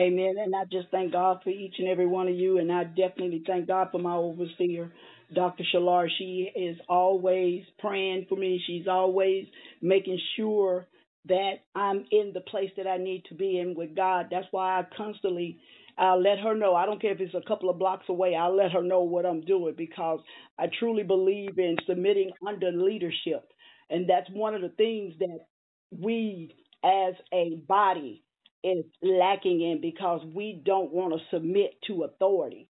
Amen. And I just thank God for each and every one of you. And I definitely thank God for my overseer, Dr. Shalar. She is always praying for me. She's always making sure that I'm in the place that I need to be in with God. That's why I constantly I'll let her know. I don't care if it's a couple of blocks away. I'll let her know what I'm doing because I truly believe in submitting under leadership. And that's one of the things that we as a body is lacking in because we don't want to submit to authority.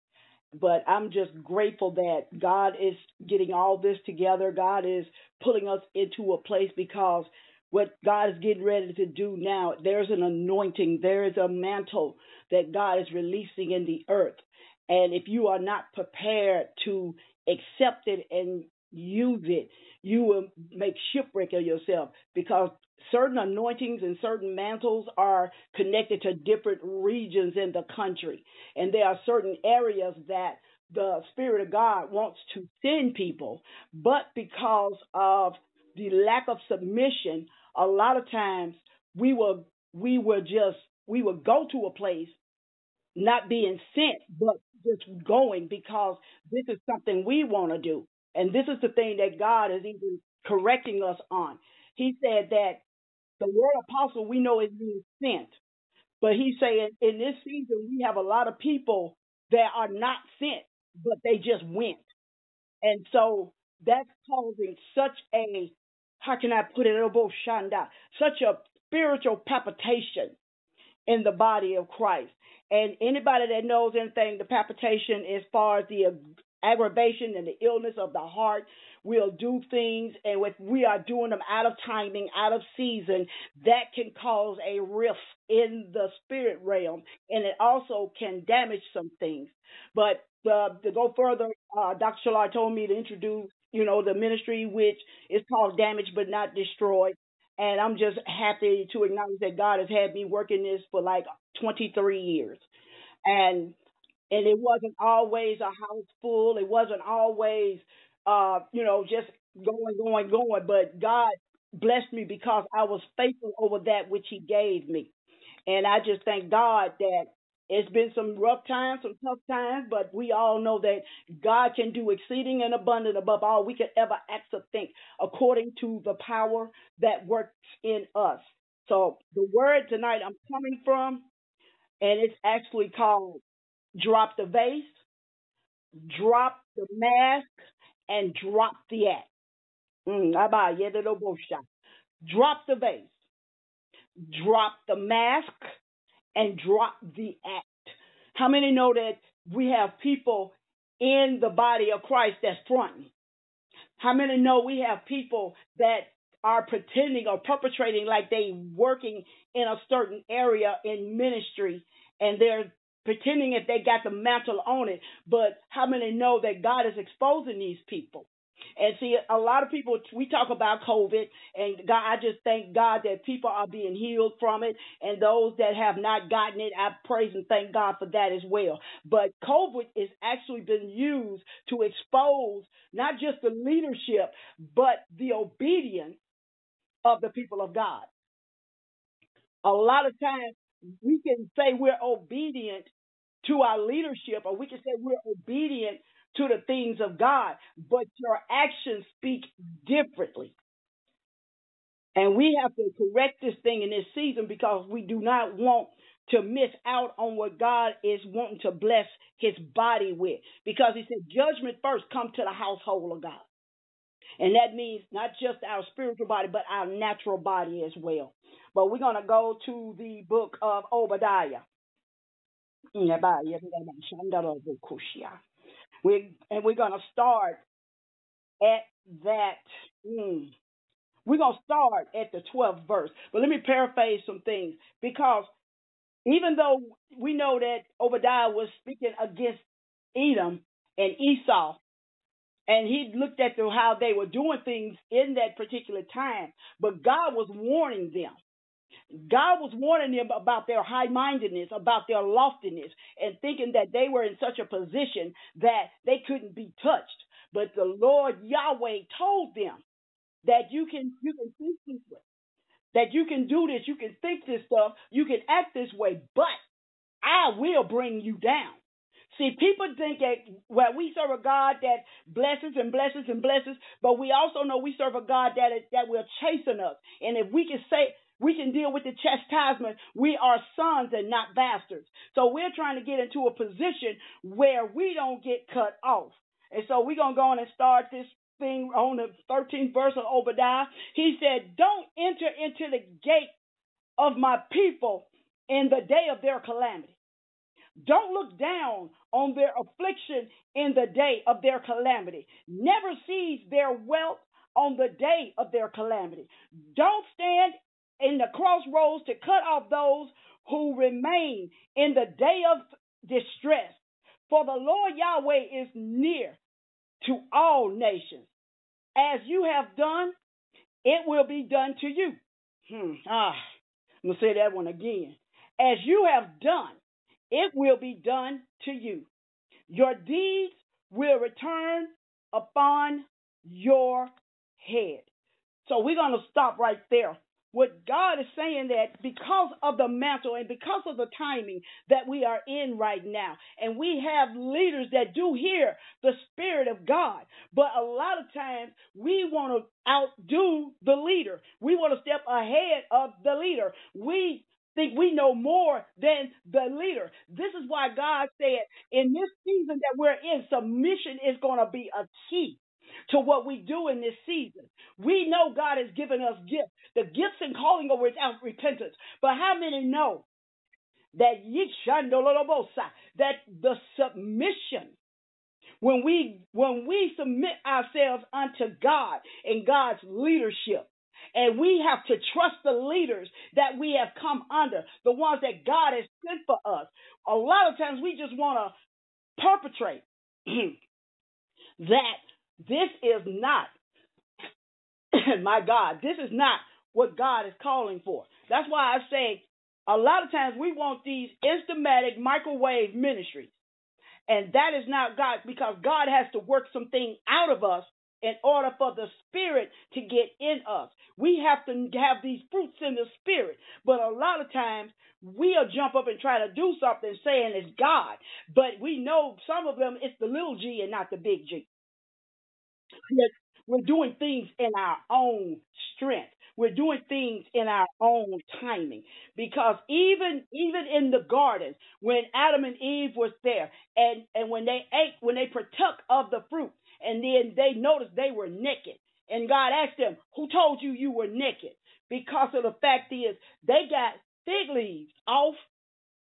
But I'm just grateful that God is getting all this together. God is pulling us into a place because what God is getting ready to do now, there's an anointing, there is a mantle that God is releasing in the earth. And if you are not prepared to accept it and use it, you will make shipwreck of yourself because certain anointings and certain mantles are connected to different regions in the country. And there are certain areas that the Spirit of God wants to send people, but because of the lack of submission, a lot of times we will we will just we will go to a place not being sent, but just going because this is something we want to do. And this is the thing that God is even correcting us on. He said that the word apostle we know is being sent. But he's saying in this season we have a lot of people that are not sent, but they just went. And so that's causing such a how can I put it, Shanda, such a spiritual palpitation in the body of Christ. And anybody that knows anything, the palpitation as far as the aggravation and the illness of the heart, we'll do things, and if we are doing them out of timing, out of season, that can cause a rift in the spirit realm, and it also can damage some things. But uh, to go further, uh, Dr. Shalar told me to introduce, you know, the ministry, which is called Damage But Not Destroyed. And I'm just happy to acknowledge that God has had me working this for like 23 years. And and it wasn't always a house full. It wasn't always uh, you know, just going, going, going. But God blessed me because I was faithful over that which He gave me. And I just thank God that it's been some rough times, some tough times, but we all know that God can do exceeding and abundant above all we could ever ask or think, according to the power that works in us. So the word tonight I'm coming from, and it's actually called drop the vase, drop the mask, and drop the act. Mm, drop the vase, drop the mask, and drop the act. How many know that we have people in the body of Christ that's fronting? How many know we have people that are pretending or perpetrating like they working in a certain area in ministry and they're pretending if they got the mantle on it. But how many know that God is exposing these people? And see, a lot of people, we talk about COVID, and God, I just thank God that people are being healed from it. And those that have not gotten it, I praise and thank God for that as well. But COVID is actually been used to expose not just the leadership, but the obedience of the people of God. A lot of times we can say we're obedient to our leadership, or we can say we're obedient to the things of God, but your actions speak differently. And we have to correct this thing in this season because we do not want to miss out on what God is wanting to bless his body with. Because he said, judgment first come to the household of God. And that means not just our spiritual body, but our natural body as well. But we're going to go to the book of Obadiah. We and we're gonna start at that. Mm, we're gonna start at the 12th verse. But let me paraphrase some things because even though we know that Obadiah was speaking against Edom and Esau, and he looked at the, how they were doing things in that particular time, but God was warning them. God was warning them about their high mindedness, about their loftiness, and thinking that they were in such a position that they couldn't be touched. But the Lord Yahweh told them that you can you can think this way, that you can do this, you can think this stuff, you can act this way, but I will bring you down. See, people think that well, we serve a God that blesses and blesses and blesses, but we also know we serve a God that is, that will chasten us. And if we can say we can deal with the chastisement, we are sons and not bastards. So we're trying to get into a position where we don't get cut off. And so we're gonna go on and start this thing on the 13th verse of Obadiah. He said, "Don't enter into the gate of my people in the day of their calamity." Don't look down on their affliction in the day of their calamity. Never seize their wealth on the day of their calamity. Don't stand in the crossroads to cut off those who remain in the day of distress. For the Lord Yahweh is near to all nations. As you have done, it will be done to you. Hmm. Ah, I'm going to say that one again. As you have done, it will be done to you. Your deeds will return upon your head. So we're going to stop right there. What God is saying that because of the mantle and because of the timing that we are in right now, and we have leaders that do hear the Spirit of God, but a lot of times we want to outdo the leader. We want to step ahead of the leader. We think we know more than the leader. This is why God said in this season that we're in, submission is going to be a key to what we do in this season. We know God has given us gifts. The gifts and calling are without repentance. But how many know that that the submission when we when we submit ourselves unto God and God's leadership and we have to trust the leaders that we have come under, the ones that God has sent for us. A lot of times we just want to perpetrate that this is not, my God, this is not what God is calling for. That's why I say a lot of times we want these instamatic microwave ministries. And that is not God because God has to work something out of us in order for the spirit to get in us. We have to have these fruits in the spirit. But a lot of times we'll jump up and try to do something saying it's God. But we know some of them it's the little g and not the big G. We're doing things in our own strength. We're doing things in our own timing. Because even even in the garden, when Adam and Eve was there, and, and when they ate, when they partook of the fruit, and then they noticed they were naked. And God asked them, Who told you you were naked? Because of the fact is, they got fig leaves off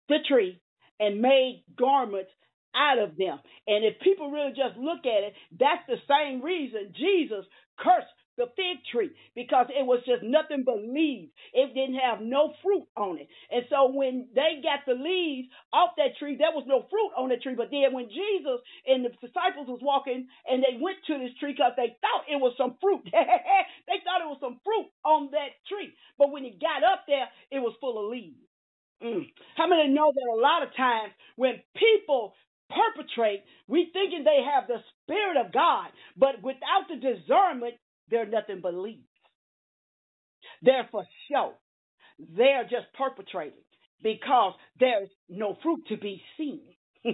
the tree and made garments out of them. And if people really just look at it, that's the same reason Jesus cursed the fig tree because it was just nothing but leaves. It didn't have no fruit on it. And so when they got the leaves off that tree, there was no fruit on the tree. But then when Jesus and the disciples was walking and they went to this tree because they thought it was some fruit. they thought it was some fruit on that tree. But when he got up there, it was full of leaves. Mm. How many know that a lot of times when people perpetrate, we thinking they have the Spirit of God, but without the discernment, they're nothing but leaves. They're for show. They're just perpetrating because there's no fruit to be seen.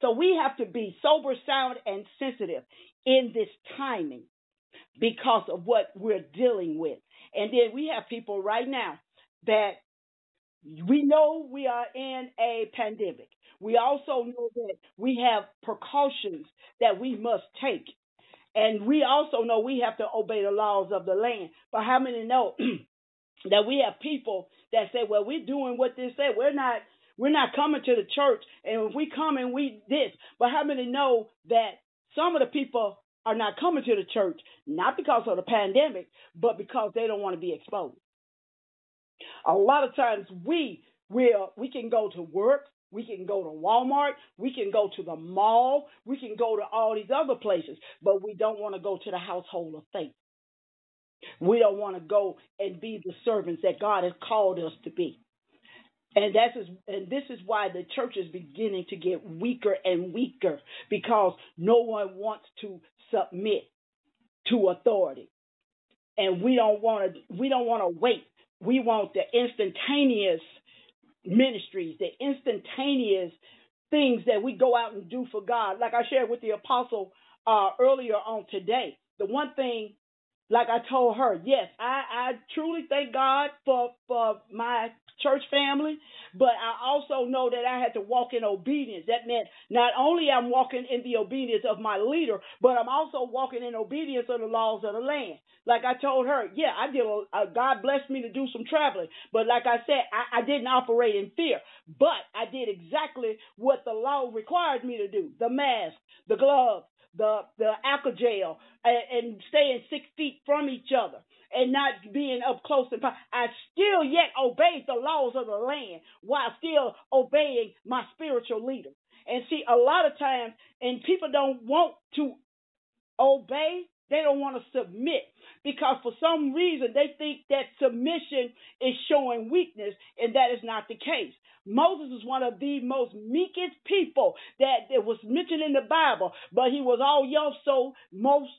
so we have to be sober, sound, and sensitive in this timing because of what we're dealing with. And then we have people right now that we know we are in a pandemic. We also know that we have precautions that we must take. And we also know we have to obey the laws of the land. But how many know that we have people that say, well, we're doing what they say. We're not we're not coming to the church. And if we come and we this, but how many know that some of the people are not coming to the church, not because of the pandemic, but because they don't want to be exposed. A lot of times we will we can go to work, we can go to Walmart, we can go to the mall, we can go to all these other places, but we don't want to go to the household of faith. We don't want to go and be the servants that God has called us to be. And that's is, and this is why the church is beginning to get weaker and weaker because no one wants to submit to authority. And we don't want to we don't want to wait we want the instantaneous ministries, the instantaneous things that we go out and do for God. Like I shared with the apostle uh, earlier on today, the one thing, like I told her, yes, I, I truly thank God for for my church family, but I also know that I had to walk in obedience. That meant not only I'm walking in the obedience of my leader, but I'm also walking in obedience of the laws of the land. Like I told her, yeah, I did. Uh, God blessed me to do some traveling, but like I said, I, I didn't operate in fear, but I did exactly what the law required me to do: the mask, the gloves, the the alcohol gel, and, and staying six feet from each other and not being up close and I still yet obeyed the laws of the land while still obeying my spiritual leader. And see, a lot of times, and people don't want to obey, they don't want to submit because for some reason they think that submission is showing weakness, and that is not the case. Moses was one of the most meekest people that, was mentioned in the Bible, but he was also most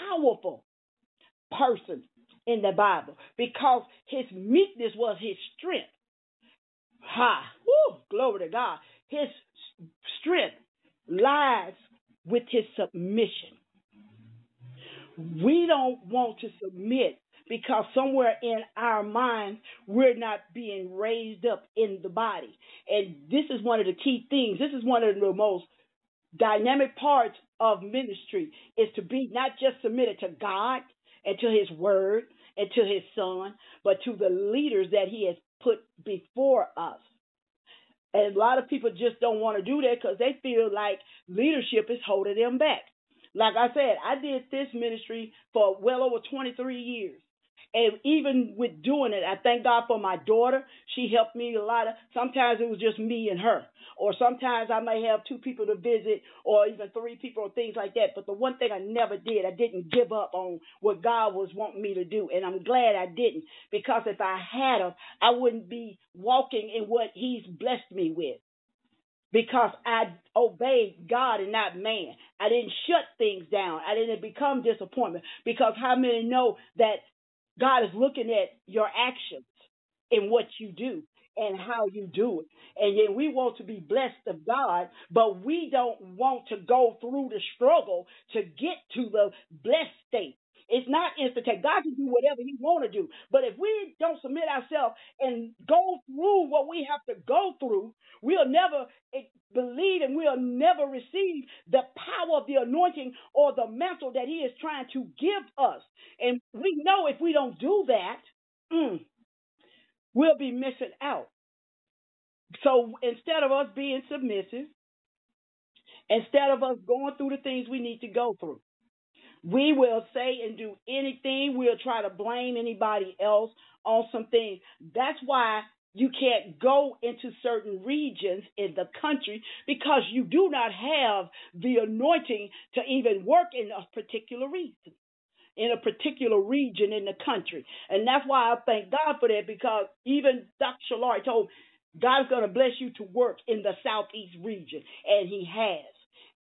powerful person in the Bible because his meekness was his strength. Ha! Woo! Glory to God. His strength lies with his submission. We don't want to submit because somewhere in our minds we're not being raised up in the body. And this is one of the key things. This is one of the most dynamic parts of ministry is to be not just submitted to God and to his word and to his son, but to the leaders that he has put before us. And a lot of people just don't want to do that because they feel like leadership is holding them back. Like I said, I did this ministry for well over 23 years. And even with doing it, I thank God for my daughter. She helped me a lot. Of, sometimes it was just me and her, or sometimes I may have two people to visit, or even three people, or things like that. But the one thing I never did, I didn't give up on what God was wanting me to do, and I'm glad I didn't, because if I had of, I wouldn't be walking in what He's blessed me with because I obeyed God and not man. I didn't shut things down. I didn't become disappointment because how many know that God is looking at your actions and what you do and how you do it. And yet we want to be blessed of God, but we don't want to go through the struggle to get to the blessed state. It's not instantaneous. God can do whatever He want to do. But if we don't submit ourselves and go through what we have to go through, we'll never believe and we'll never receive the power of the anointing or the mantle that He is trying to give us. And we know if we don't do that, mm, we'll be missing out. So instead of us being submissive, instead of us going through the things we need to go through, we will say and do anything. We'll try to blame anybody else on something. That's why you can't go into certain regions in the country because you do not have the anointing to even work in a particular region in a particular region in the country. And that's why I thank God for that because even Dr. Shalari told God's going to bless you to work in the southeast region, and He has.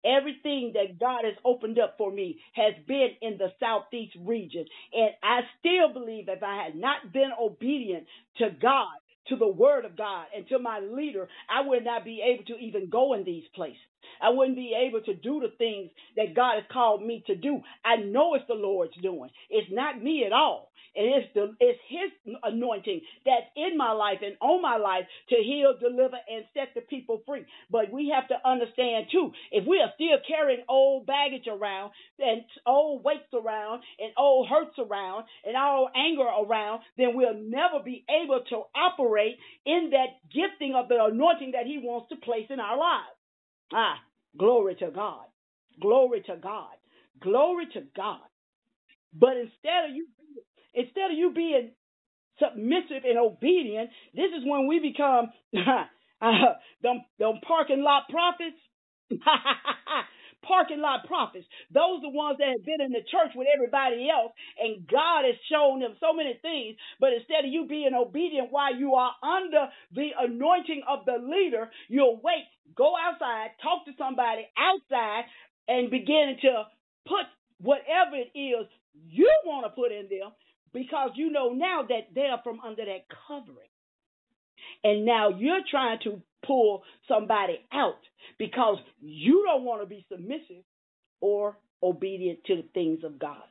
Everything that God has opened up for me has been in the southeast region. And I still believe if I had not been obedient to God, to the word of God, and to my leader, I would not be able to even go in these places. I wouldn't be able to do the things that God has called me to do. I know it's the Lord's doing. It's not me at all. And it's the it's his anointing that's in my life and on my life to heal, deliver, and set the people free. But we have to understand too, if we are still carrying old baggage around and old weights around and old hurts around and old anger around, then we'll never be able to operate in that gifting of the anointing that he wants to place in our lives. Ah, glory to God. Glory to God. Glory to God. But instead of you instead of you being submissive and obedient, this is when we become uh, parking lot prophets. parking lot prophets. Those are the ones that have been in the church with everybody else, and God has shown them so many things. But instead of you being obedient while you are under the anointing of the leader, you'll wait, go outside, talk to somebody outside, and begin to put whatever it is you want to put in them because you know now that they're from under that covering. And now you're trying to pull somebody out because you don't want to be submissive or obedient to the things of God.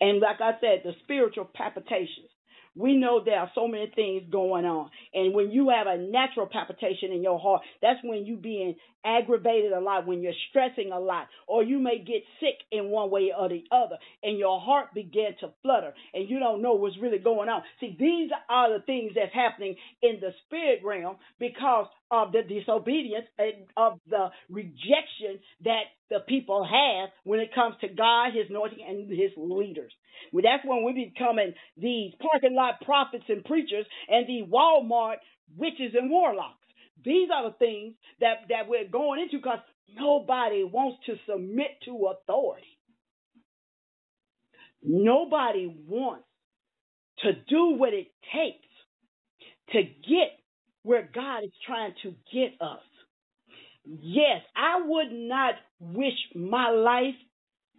And like I said, the spiritual palpitations. We know there are so many things going on. And when you have a natural palpitation in your heart, that's when you being aggravated a lot, when you're stressing a lot, or you may get sick in one way or the other, and your heart begin to flutter, and you don't know what's really going on. See, these are the things that's happening in the spirit realm because of the disobedience and of the rejection that the people have when it comes to God, His anointing, and His leaders. Well, that's when we becoming these parking lot prophets and preachers and the Walmart witches and warlocks. These are the things that, that we're going into because nobody wants to submit to authority. Nobody wants to do what it takes to get where God is trying to get us. Yes, I would not wish my life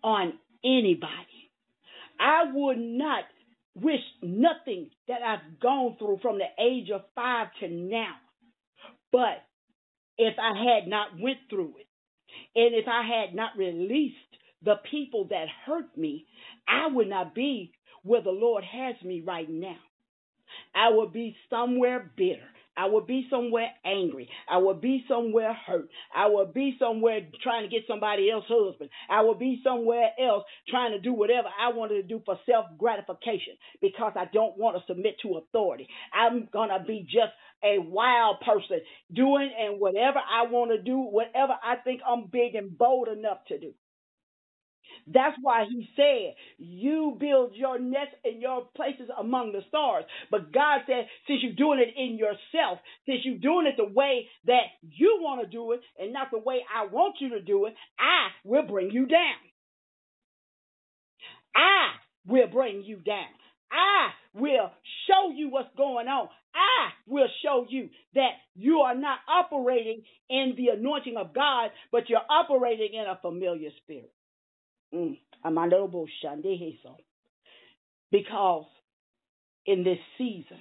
on anybody. I would not wish nothing that I've gone through from the age of five to now. But if I had not went through it, and if I had not released the people that hurt me, I would not be where the Lord has me right now. I would be somewhere bitter. I would be somewhere angry. I would be somewhere hurt. I would be somewhere trying to get somebody else's husband. I would be somewhere else trying to do whatever I wanted to do for self gratification because I don't want to submit to authority. I'm going to be just a wild person doing and whatever I want to do, whatever I think I'm big and bold enough to do. That's why he said, You build your nest in your places among the stars. But God said, Since you're doing it in yourself, since you're doing it the way that you want to do it and not the way I want you to do it, I will bring you down. I will bring you down. I will show you what's going on. I will show you that you are not operating in the anointing of God, but you're operating in a familiar spirit. Mm. Because in this season,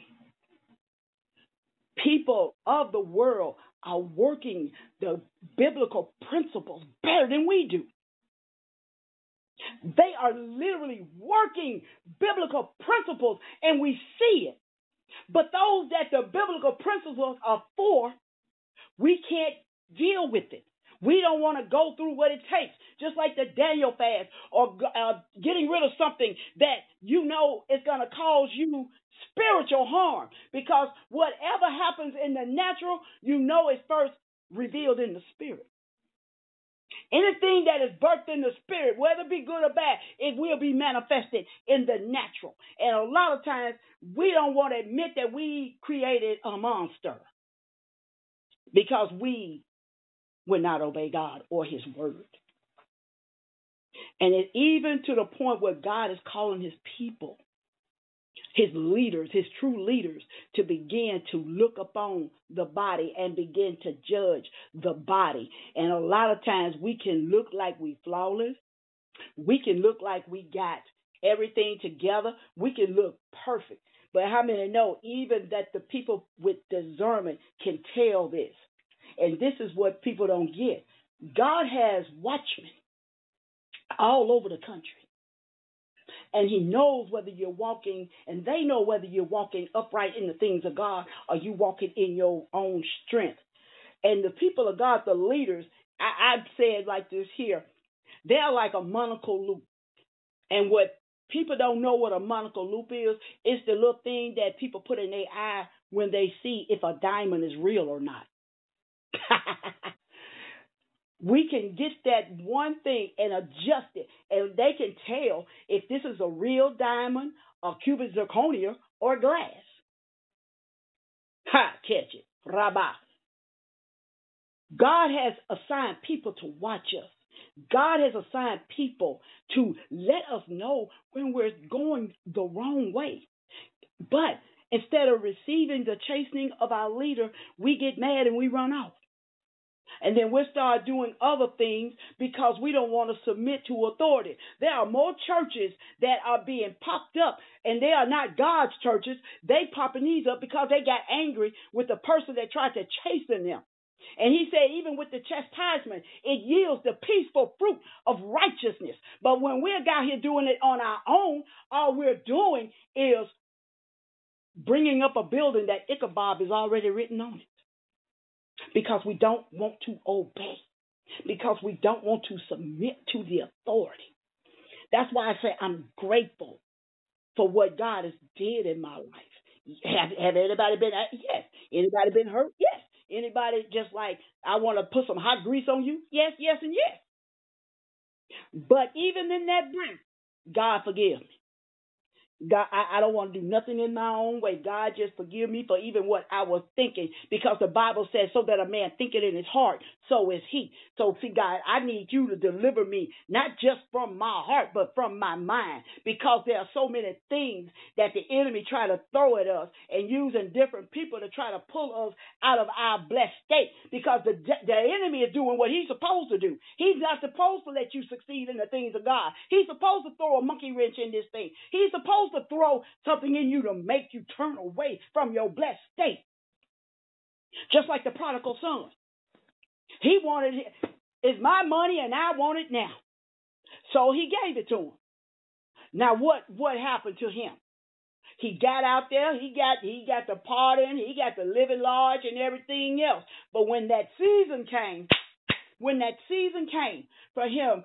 people of the world are working the biblical principles better than we do. They are literally working biblical principles, and we see it. But those that the biblical principles are for, we can't deal with it. We don't want to go through what it takes, just like the Daniel fast or uh, getting rid of something that you know is going to cause you spiritual harm. Because whatever happens in the natural, you know is first revealed in the spirit. Anything that is birthed in the spirit, whether it be good or bad, it will be manifested in the natural. And a lot of times we don't want to admit that we created a monster because we would not obey God or his word. And it even to the point where God is calling his people, his leaders, his true leaders, to begin to look upon the body and begin to judge the body. And a lot of times we can look like we flawless. We can look like we got everything together. We can look perfect. But how many know even that the people with discernment can tell this? And this is what people don't get. God has watchmen all over the country. And he knows whether you're walking, and they know whether you're walking upright in the things of God or you walking in your own strength. And the people of God, the leaders, I, I've said like this here, they're like a monocle loupe. And what people don't know what a monocle loupe is, it's the little thing that people put in their eye when they see if a diamond is real or not. we can get that one thing and adjust it, and they can tell if this is a real diamond, a cubic zirconia, or glass. Ha, catch it. Rabbah. God has assigned people to watch us. God has assigned people to let us know when we're going the wrong way. But instead of receiving the chastening of our leader, we get mad and we run off. And then we'll start doing other things because we don't want to submit to authority. There are more churches that are being popped up, and they are not God's churches. They popping these up because they got angry with the person that tried to chasten them. And he said, even with the chastisement, it yields the peaceful fruit of righteousness. But when we're out here doing it on our own, all we're doing is bringing up a building that Ichabod is already written on it because we don't want to obey, because we don't want to submit to the authority. That's why I say I'm grateful for what God has did in my life. Have, have anybody been? Uh, yes. Anybody been hurt? Yes. Anybody just like I want to put some hot grease on you? Yes, yes, and yes. But even in that breath, God forgive me. God, I, I don't want to do nothing in my own way. God, just forgive me for even what I was thinking, because the Bible says, "So that a man thinketh in his heart, so is he." So, see, God, I need you to deliver me not just from my heart, but from my mind, because there are so many things that the enemy try to throw at us, and using different people to try to pull us out of our blessed state. Because the the enemy is doing what he's supposed to do. He's not supposed to let you succeed in the things of God. He's supposed to throw a monkey wrench in this thing. He's supposed supposed to throw something in you to make you turn away from your blessed state. Just like the prodigal son. He wanted it. It's my money and I want it now. So he gave it to him. Now what what happened to him? He got out there, he got he got the pardon, he got the living large and everything else. But when that season came, when that season came for him,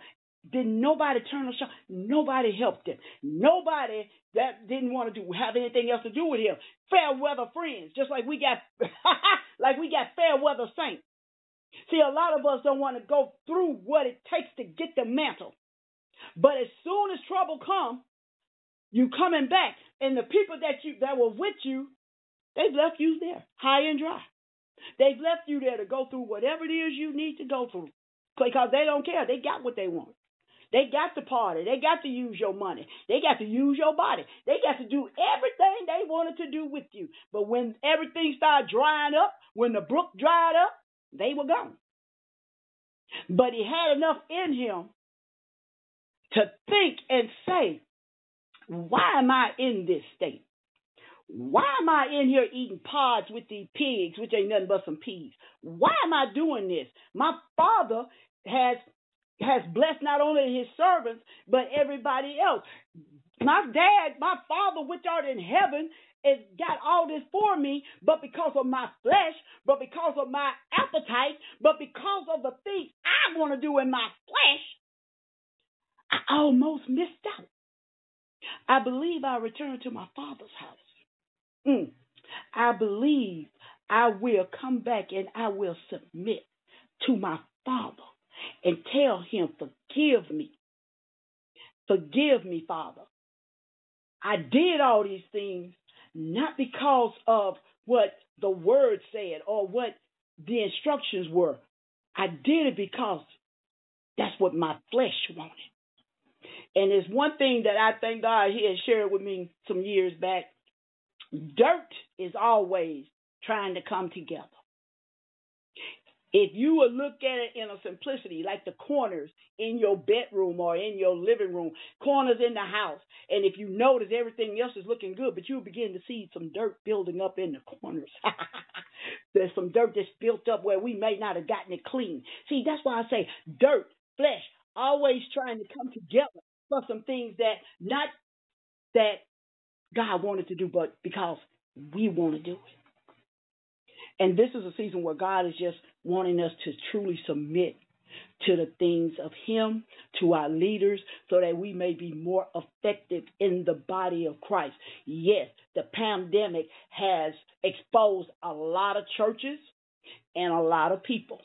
did nobody turn the shot? Nobody helped him. Nobody that didn't want to do have anything else to do with him. Fair weather friends, just like we got like we got fair weather saints. See, a lot of us don't want to go through what it takes to get the mantle. But as soon as trouble comes, you coming back, and the people that you that were with you, they've left you there, high and dry. They've left you there to go through whatever it is you need to go through, because they don't care. They got what they want. They got to party. They got to use your money. They got to use your body. They got to do everything they wanted to do with you. But when everything started drying up, when the brook dried up, they were gone. But he had enough in him to think and say, why am I in this state? Why am I in here eating pods with these pigs, which ain't nothing but some peas? Why am I doing this? My father has has blessed not only his servants, but everybody else. My dad, my father, which art in heaven, has got all this for me, but because of my flesh, but because of my appetite, but because of the things I want to do in my flesh, I almost missed out. I believe I return to my father's house. Mm. I believe I will come back and I will submit to my father and tell him, Forgive me. Forgive me, Father. I did all these things not because of what the word said or what the instructions were. I did it because that's what my flesh wanted. And it's one thing that I thank God He had shared with me some years back. Dirt is always trying to come together. If you will look at it in a simplicity, like the corners in your bedroom or in your living room, corners in the house, and if you notice everything else is looking good, but you begin to see some dirt building up in the corners. There's some dirt that's built up where we may not have gotten it clean. See, that's why I say dirt, flesh, always trying to come together for some things that not that God wanted to do, but because we want to do it. And this is a season where God is just wanting us to truly submit to the things of Him, to our leaders, so that we may be more effective in the body of Christ. Yes, the pandemic has exposed a lot of churches and a lot of people.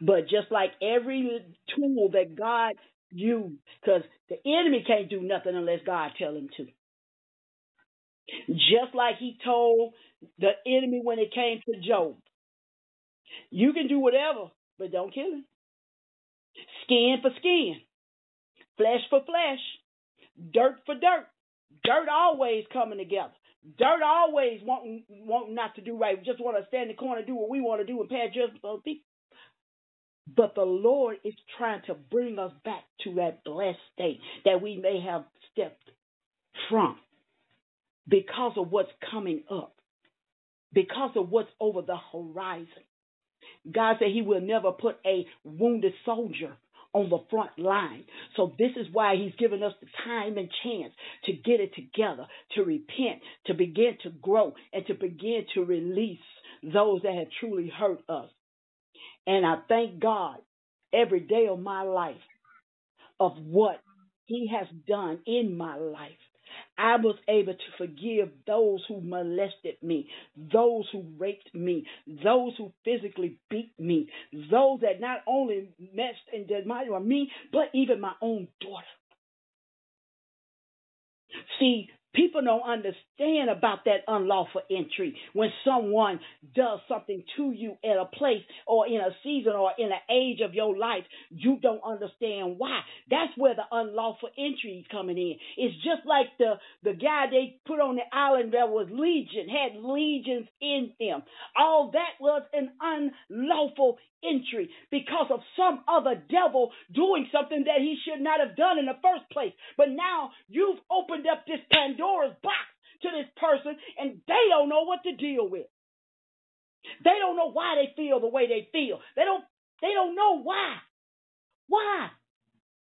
But just like every tool that God used, because the enemy can't do nothing unless God tell him to. Just like he told the enemy when it came to Job. You can do whatever, but don't kill him. Skin for skin, flesh for flesh, dirt for dirt. Dirt always coming together. Dirt always wanting, wanting not to do right. We just want to stand in the corner, do what we want to do, and pass judgment on people. But the Lord is trying to bring us back to that blessed state that we may have stepped from because of what's coming up, because of what's over the horizon. God said He will never put a wounded soldier on the front line. So this is why he's given us the time and chance to get it together, to repent, to begin to grow, and to begin to release those that have truly hurt us. And I thank God every day of my life of what he has done in my life. I was able to forgive those who molested me, those who raped me, those who physically beat me, those that not only messed and my me, but even my own daughter. See, People don't understand about that unlawful entry when someone does something to you in a place or in a season or in an age of your life. You don't understand why. That's where the unlawful entry is coming in. It's just like the, the guy they put on the island that was legion, had legions in him. All that was an unlawful entry because of some other devil doing something that he should not have done in the first place. But now you've opened up this Pandora's box to this person and they don't know what to deal with. They don't know why they feel the way they feel. They don't they don't know why. Why?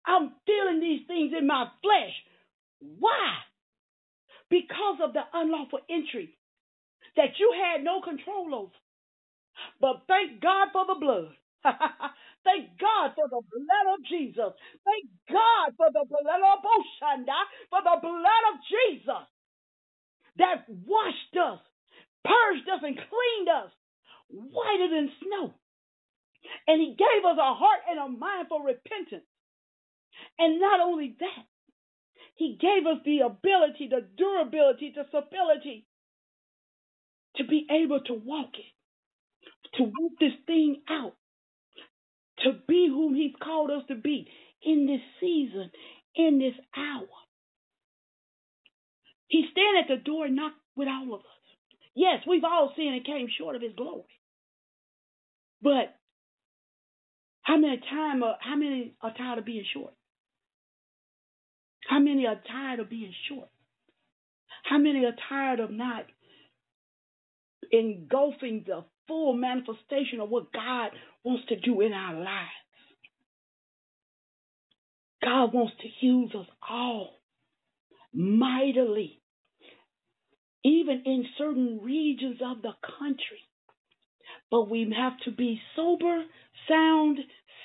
I'm feeling these things in my flesh. Why? Because of the unlawful entry that you had no control over. But thank God for the blood. thank God for the blood of Jesus. Thank God for the blood of Oshanda, for the blood of Jesus that washed us, purged us, and cleaned us whiter than snow. And he gave us a heart and a mind for repentance. And not only that, he gave us the ability, the durability, the stability to be able to walk it to work this thing out, to be whom He's called us to be in this season, in this hour. He's standing at the door and knock with all of us. Yes, we've all sinned and came short of His glory. But how many time? Uh, how many are tired of being short? How many are tired of being short? How many are tired of not engulfing the full manifestation of what God wants to do in our lives. God wants to use us all mightily, even in certain regions of the country. But we have to be sober, sound,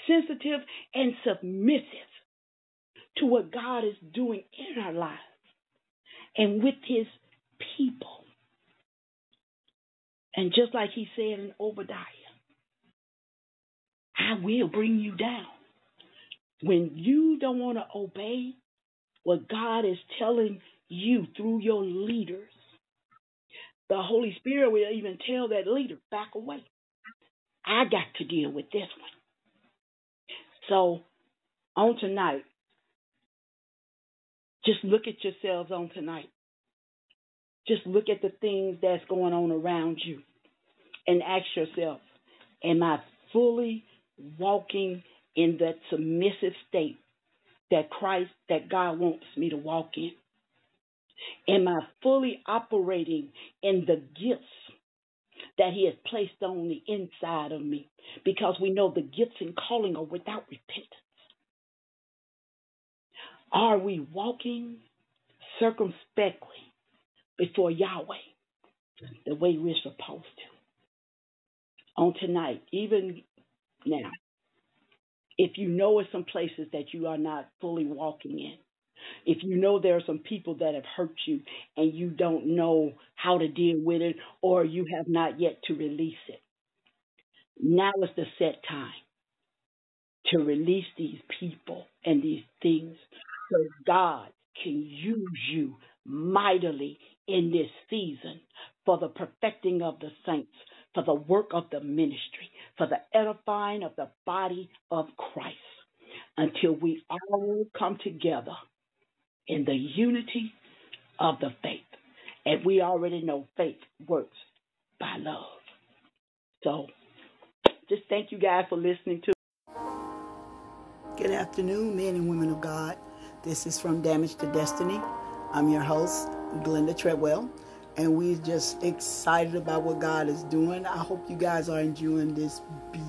sensitive, and submissive to what God is doing in our lives and with His people. And just like he said in Obadiah, I will bring you down. When you don't want to obey what God is telling you through your leaders, the Holy Spirit will even tell that leader, back away. I got to deal with this one. So, on tonight, just look at yourselves on tonight. Just look at the things that's going on around you and ask yourself, am I fully walking in that submissive state that Christ, that God wants me to walk in? Am I fully operating in the gifts that He has placed on the inside of me? Because we know the gifts and calling are without repentance. Are we walking circumspectly before Yahweh the way we're supposed to? on tonight, even now, if you know of some places that you are not fully walking in, if you know there are some people that have hurt you and you don't know how to deal with it or you have not yet to release it, now is the set time to release these people and these things so God can use you mightily in this season for the perfecting of the saints, for the work of the ministry, for the edifying of the body of Christ, until we all come together in the unity of the faith. And we already know faith works by love. So just thank you guys for listening to Good afternoon, men and women of God. This is from Damage to Destiny. I'm your host, Glenda Treadwell, and we're just excited about what God is doing. I hope you guys are enjoying this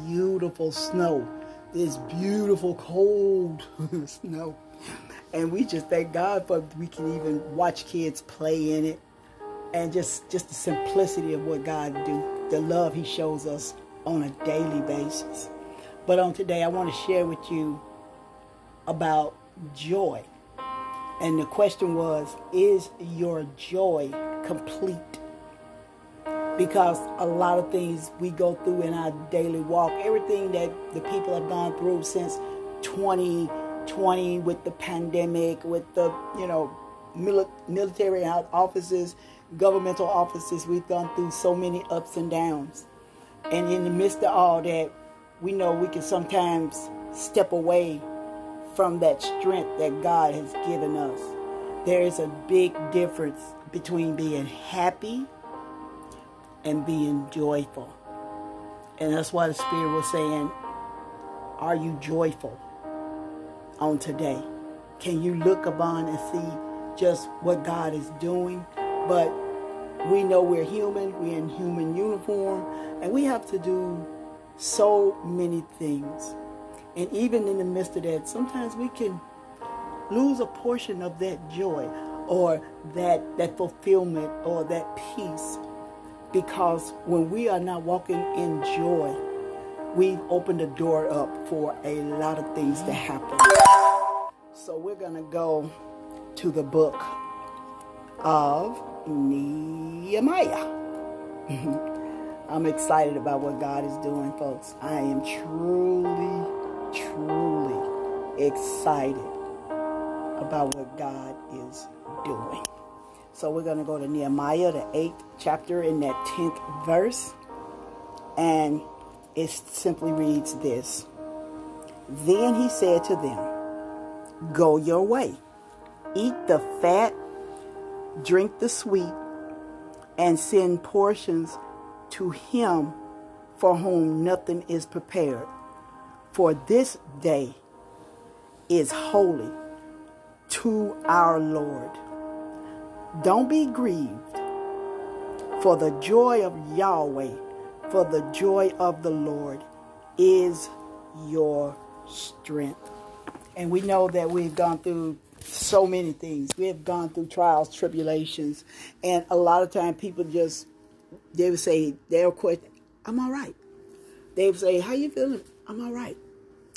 beautiful snow, this beautiful cold snow. And we just thank God for we can even watch kids play in it and just just the simplicity of what God do, the love he shows us on a daily basis. But on today I want to share with you about joy. And the question was, is your joy complete? Because a lot of things we go through in our daily walk, everything that the people have gone through since 2020 with the pandemic, with the, you know, military offices, governmental offices, we've gone through so many ups and downs. And in the midst of all that, we know we can sometimes step away from that strength that God has given us. There is a big difference between being happy and being joyful. And that's why the Spirit was saying, Are you joyful on today? Can you look upon and see just what God is doing? But we know we're human, we're in human uniform, and we have to do so many things. And even in the midst of that, sometimes we can lose a portion of that joy or that, that fulfillment or that peace. Because when we are not walking in joy, we've opened the door up for a lot of things to happen. So we're going to go to the book of Nehemiah. I'm excited about what God is doing, folks. I am truly truly excited about what God is doing. So we're going to go to Nehemiah, the 8th chapter, in that 10th verse. And it simply reads this Then he said to them, Go your way, eat the fat, drink the sweet, and send portions to him for whom nothing is prepared for this day is holy to our Lord. Don't be grieved, for the joy of Yahweh, for the joy of the Lord is your strength. And we know that we've gone through so many things. We have gone through trials, tribulations, and a lot of time people just they would say they'll quit. I'm all right. They would say, "How you feeling?" I'm all right.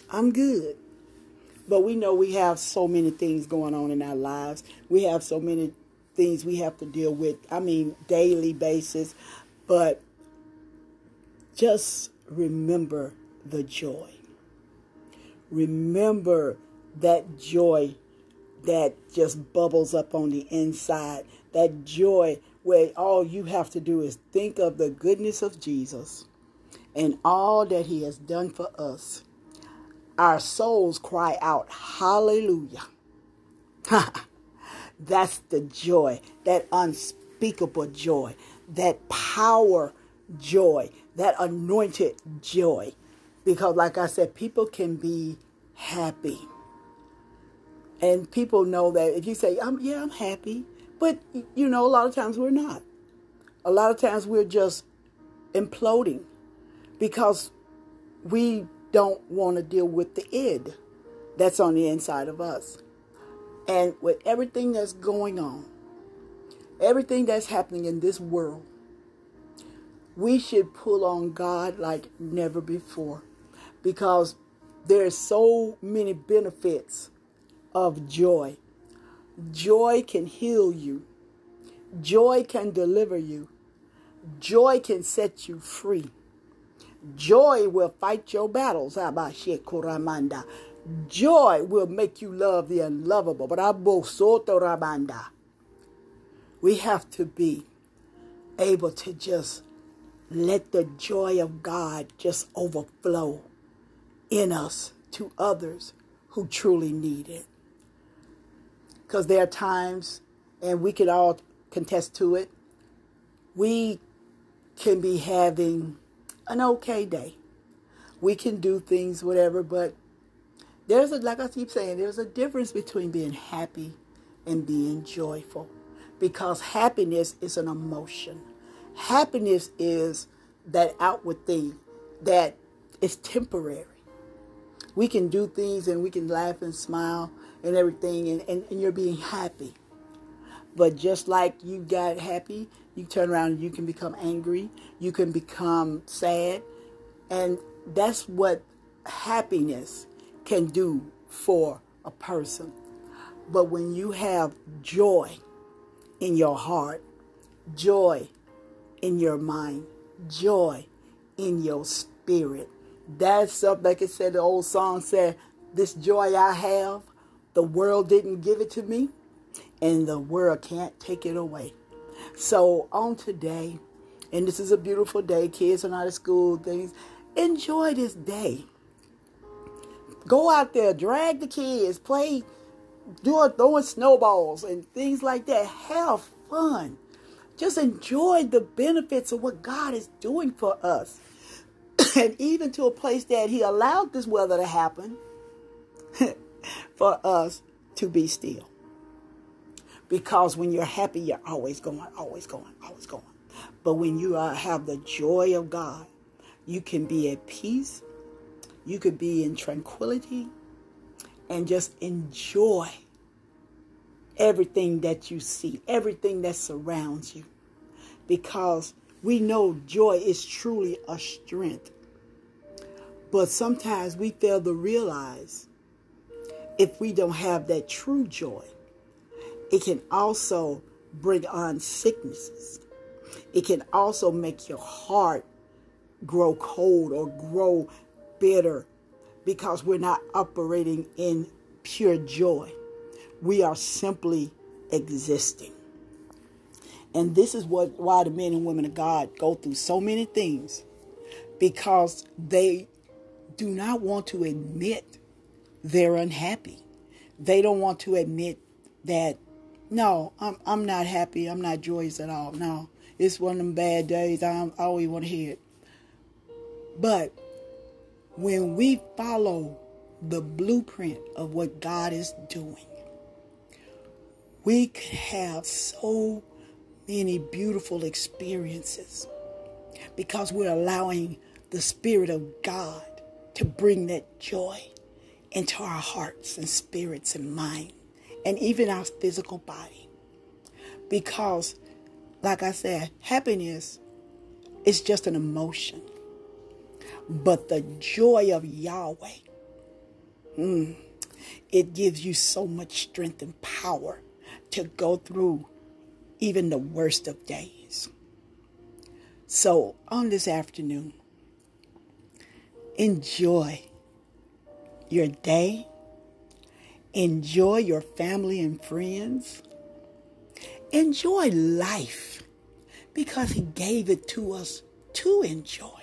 I'm good. But we know we have so many things going on in our lives. We have so many things we have to deal with. I mean, daily basis. But just remember the joy. Remember that joy that just bubbles up on the inside. That joy where all you have to do is think of the goodness of Jesus and all that he has done for us our souls cry out, Hallelujah. That's the joy, that unspeakable joy, that power joy, that anointed joy. Because, like I said, people can be happy. And people know that if you say, I'm, Yeah, I'm happy, but you know, a lot of times we're not. A lot of times we're just imploding because we don't want to deal with the id that's on the inside of us. And with everything that's going on, everything that's happening in this world, we should pull on God like never before because there's so many benefits of joy. Joy can heal you. Joy can deliver you. Joy can set you free. Joy will fight your battles. Ah, joy will make you love the unlovable. Ah, we have to be able to just let the joy of God just overflow in us to others who truly need it. Because there are times, and we can all contest to it, we can be having an okay day. We can do things, whatever, but There's a like I keep saying, there's a difference between being happy and being joyful. Because happiness is an emotion. Happiness is that outward thing that is temporary. We can do things and we can laugh and smile and everything and, and, and you're being happy. But just like you got happy, you turn around and you can become angry, you can become sad. And that's what happiness can do for a person. But when you have joy in your heart, joy in your mind, joy in your spirit, that's something like it said, the old song said, This joy I have, the world didn't give it to me, and the world can't take it away. So on today, and this is a beautiful day, kids are not at school, things, enjoy this day. Go out there, drag the kids, play, doing throwing snowballs and things like that. Have fun. Just enjoy the benefits of what God is doing for us. and even to a place that He allowed this weather to happen for us to be still. Because when you're happy, you're always going, always going, always going. But when you uh, have the joy of God, you can be at peace, you could be in tranquility, and just enjoy everything that you see, everything that surrounds you. Because we know joy is truly a strength. But sometimes we fail to realize if we don't have that true joy it can also bring on sicknesses. It can also make your heart grow cold or grow bitter because we're not operating in pure joy. We are simply existing. And this is what why the men and women of God go through so many things because they do not want to admit they're unhappy. They don't want to admit that no, I'm I'm not happy. I'm not joyous at all. No, it's one of them bad days. I'm, I always want to hear it. But when we follow the blueprint of what God is doing, we could have so many beautiful experiences because we're allowing the Spirit of God to bring that joy into our hearts and spirits and minds and even our physical body. Because, like I said, happiness is just an emotion. But the joy of Yahweh, mm, it gives you so much strength and power to go through even the worst of days. So, on this afternoon, enjoy your day Enjoy your family and friends. Enjoy life because He gave it to us to enjoy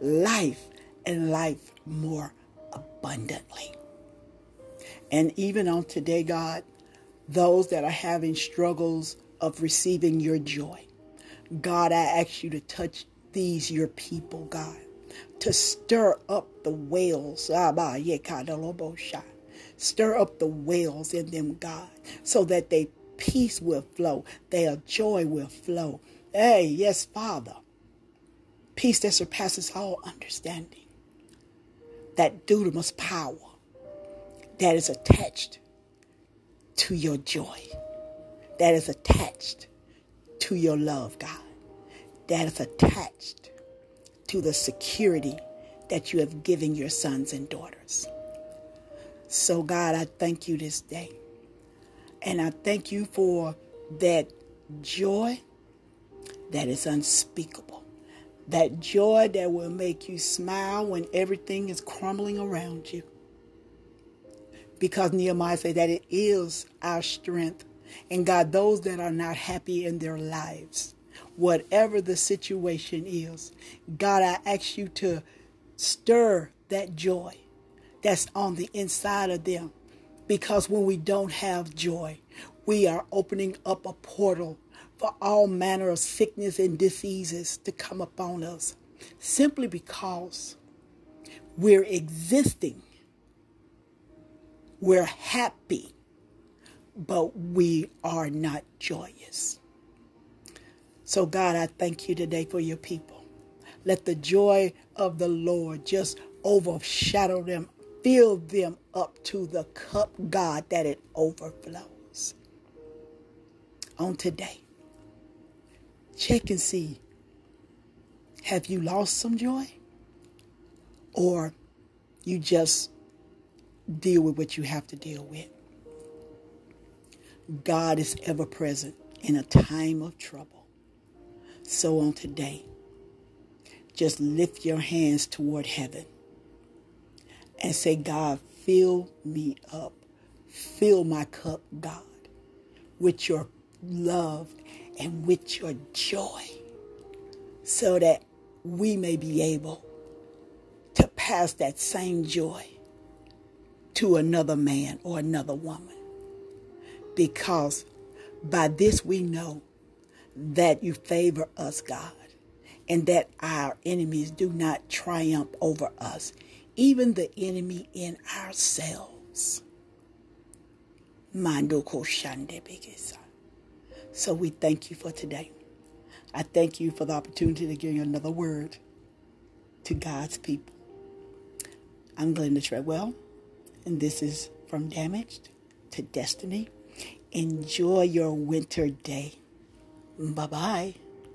life and life more abundantly. And even on today, God, those that are having struggles of receiving your joy, God, I ask you to touch these, your people, God, to stir up the wells. Ah, Stir up the wells in them, God, so that their peace will flow, their joy will flow. Hey, yes, Father. Peace that surpasses all understanding. That dunamis power that is attached to your joy, that is attached to your love, God, that is attached to the security that you have given your sons and daughters. So, God, I thank you this day. And I thank you for that joy that is unspeakable. That joy that will make you smile when everything is crumbling around you. Because Nehemiah said that it is our strength. And God, those that are not happy in their lives, whatever the situation is, God, I ask you to stir that joy that's on the inside of them. Because when we don't have joy, we are opening up a portal for all manner of sickness and diseases to come upon us simply because we're existing We're happy, but we are not joyous. So, God, I thank you today for your people. Let the joy of the Lord just overshadow them, fill them up to the cup, God, that it overflows. On today, check and see have you lost some joy? Or you just deal with what you have to deal with? God is ever present in a time of trouble. So on today, just lift your hands toward heaven and say, God, fill me up. Fill my cup, God, with your love and with your joy so that we may be able to pass that same joy to another man or another woman. Because by this we know that you favor us, God, and that our enemies do not triumph over us, even the enemy in ourselves. So we thank you for today. I thank you for the opportunity to give you another word to God's people. I'm Glenda Treadwell, and this is From Damaged to Destiny. Enjoy your winter day. Bye bye.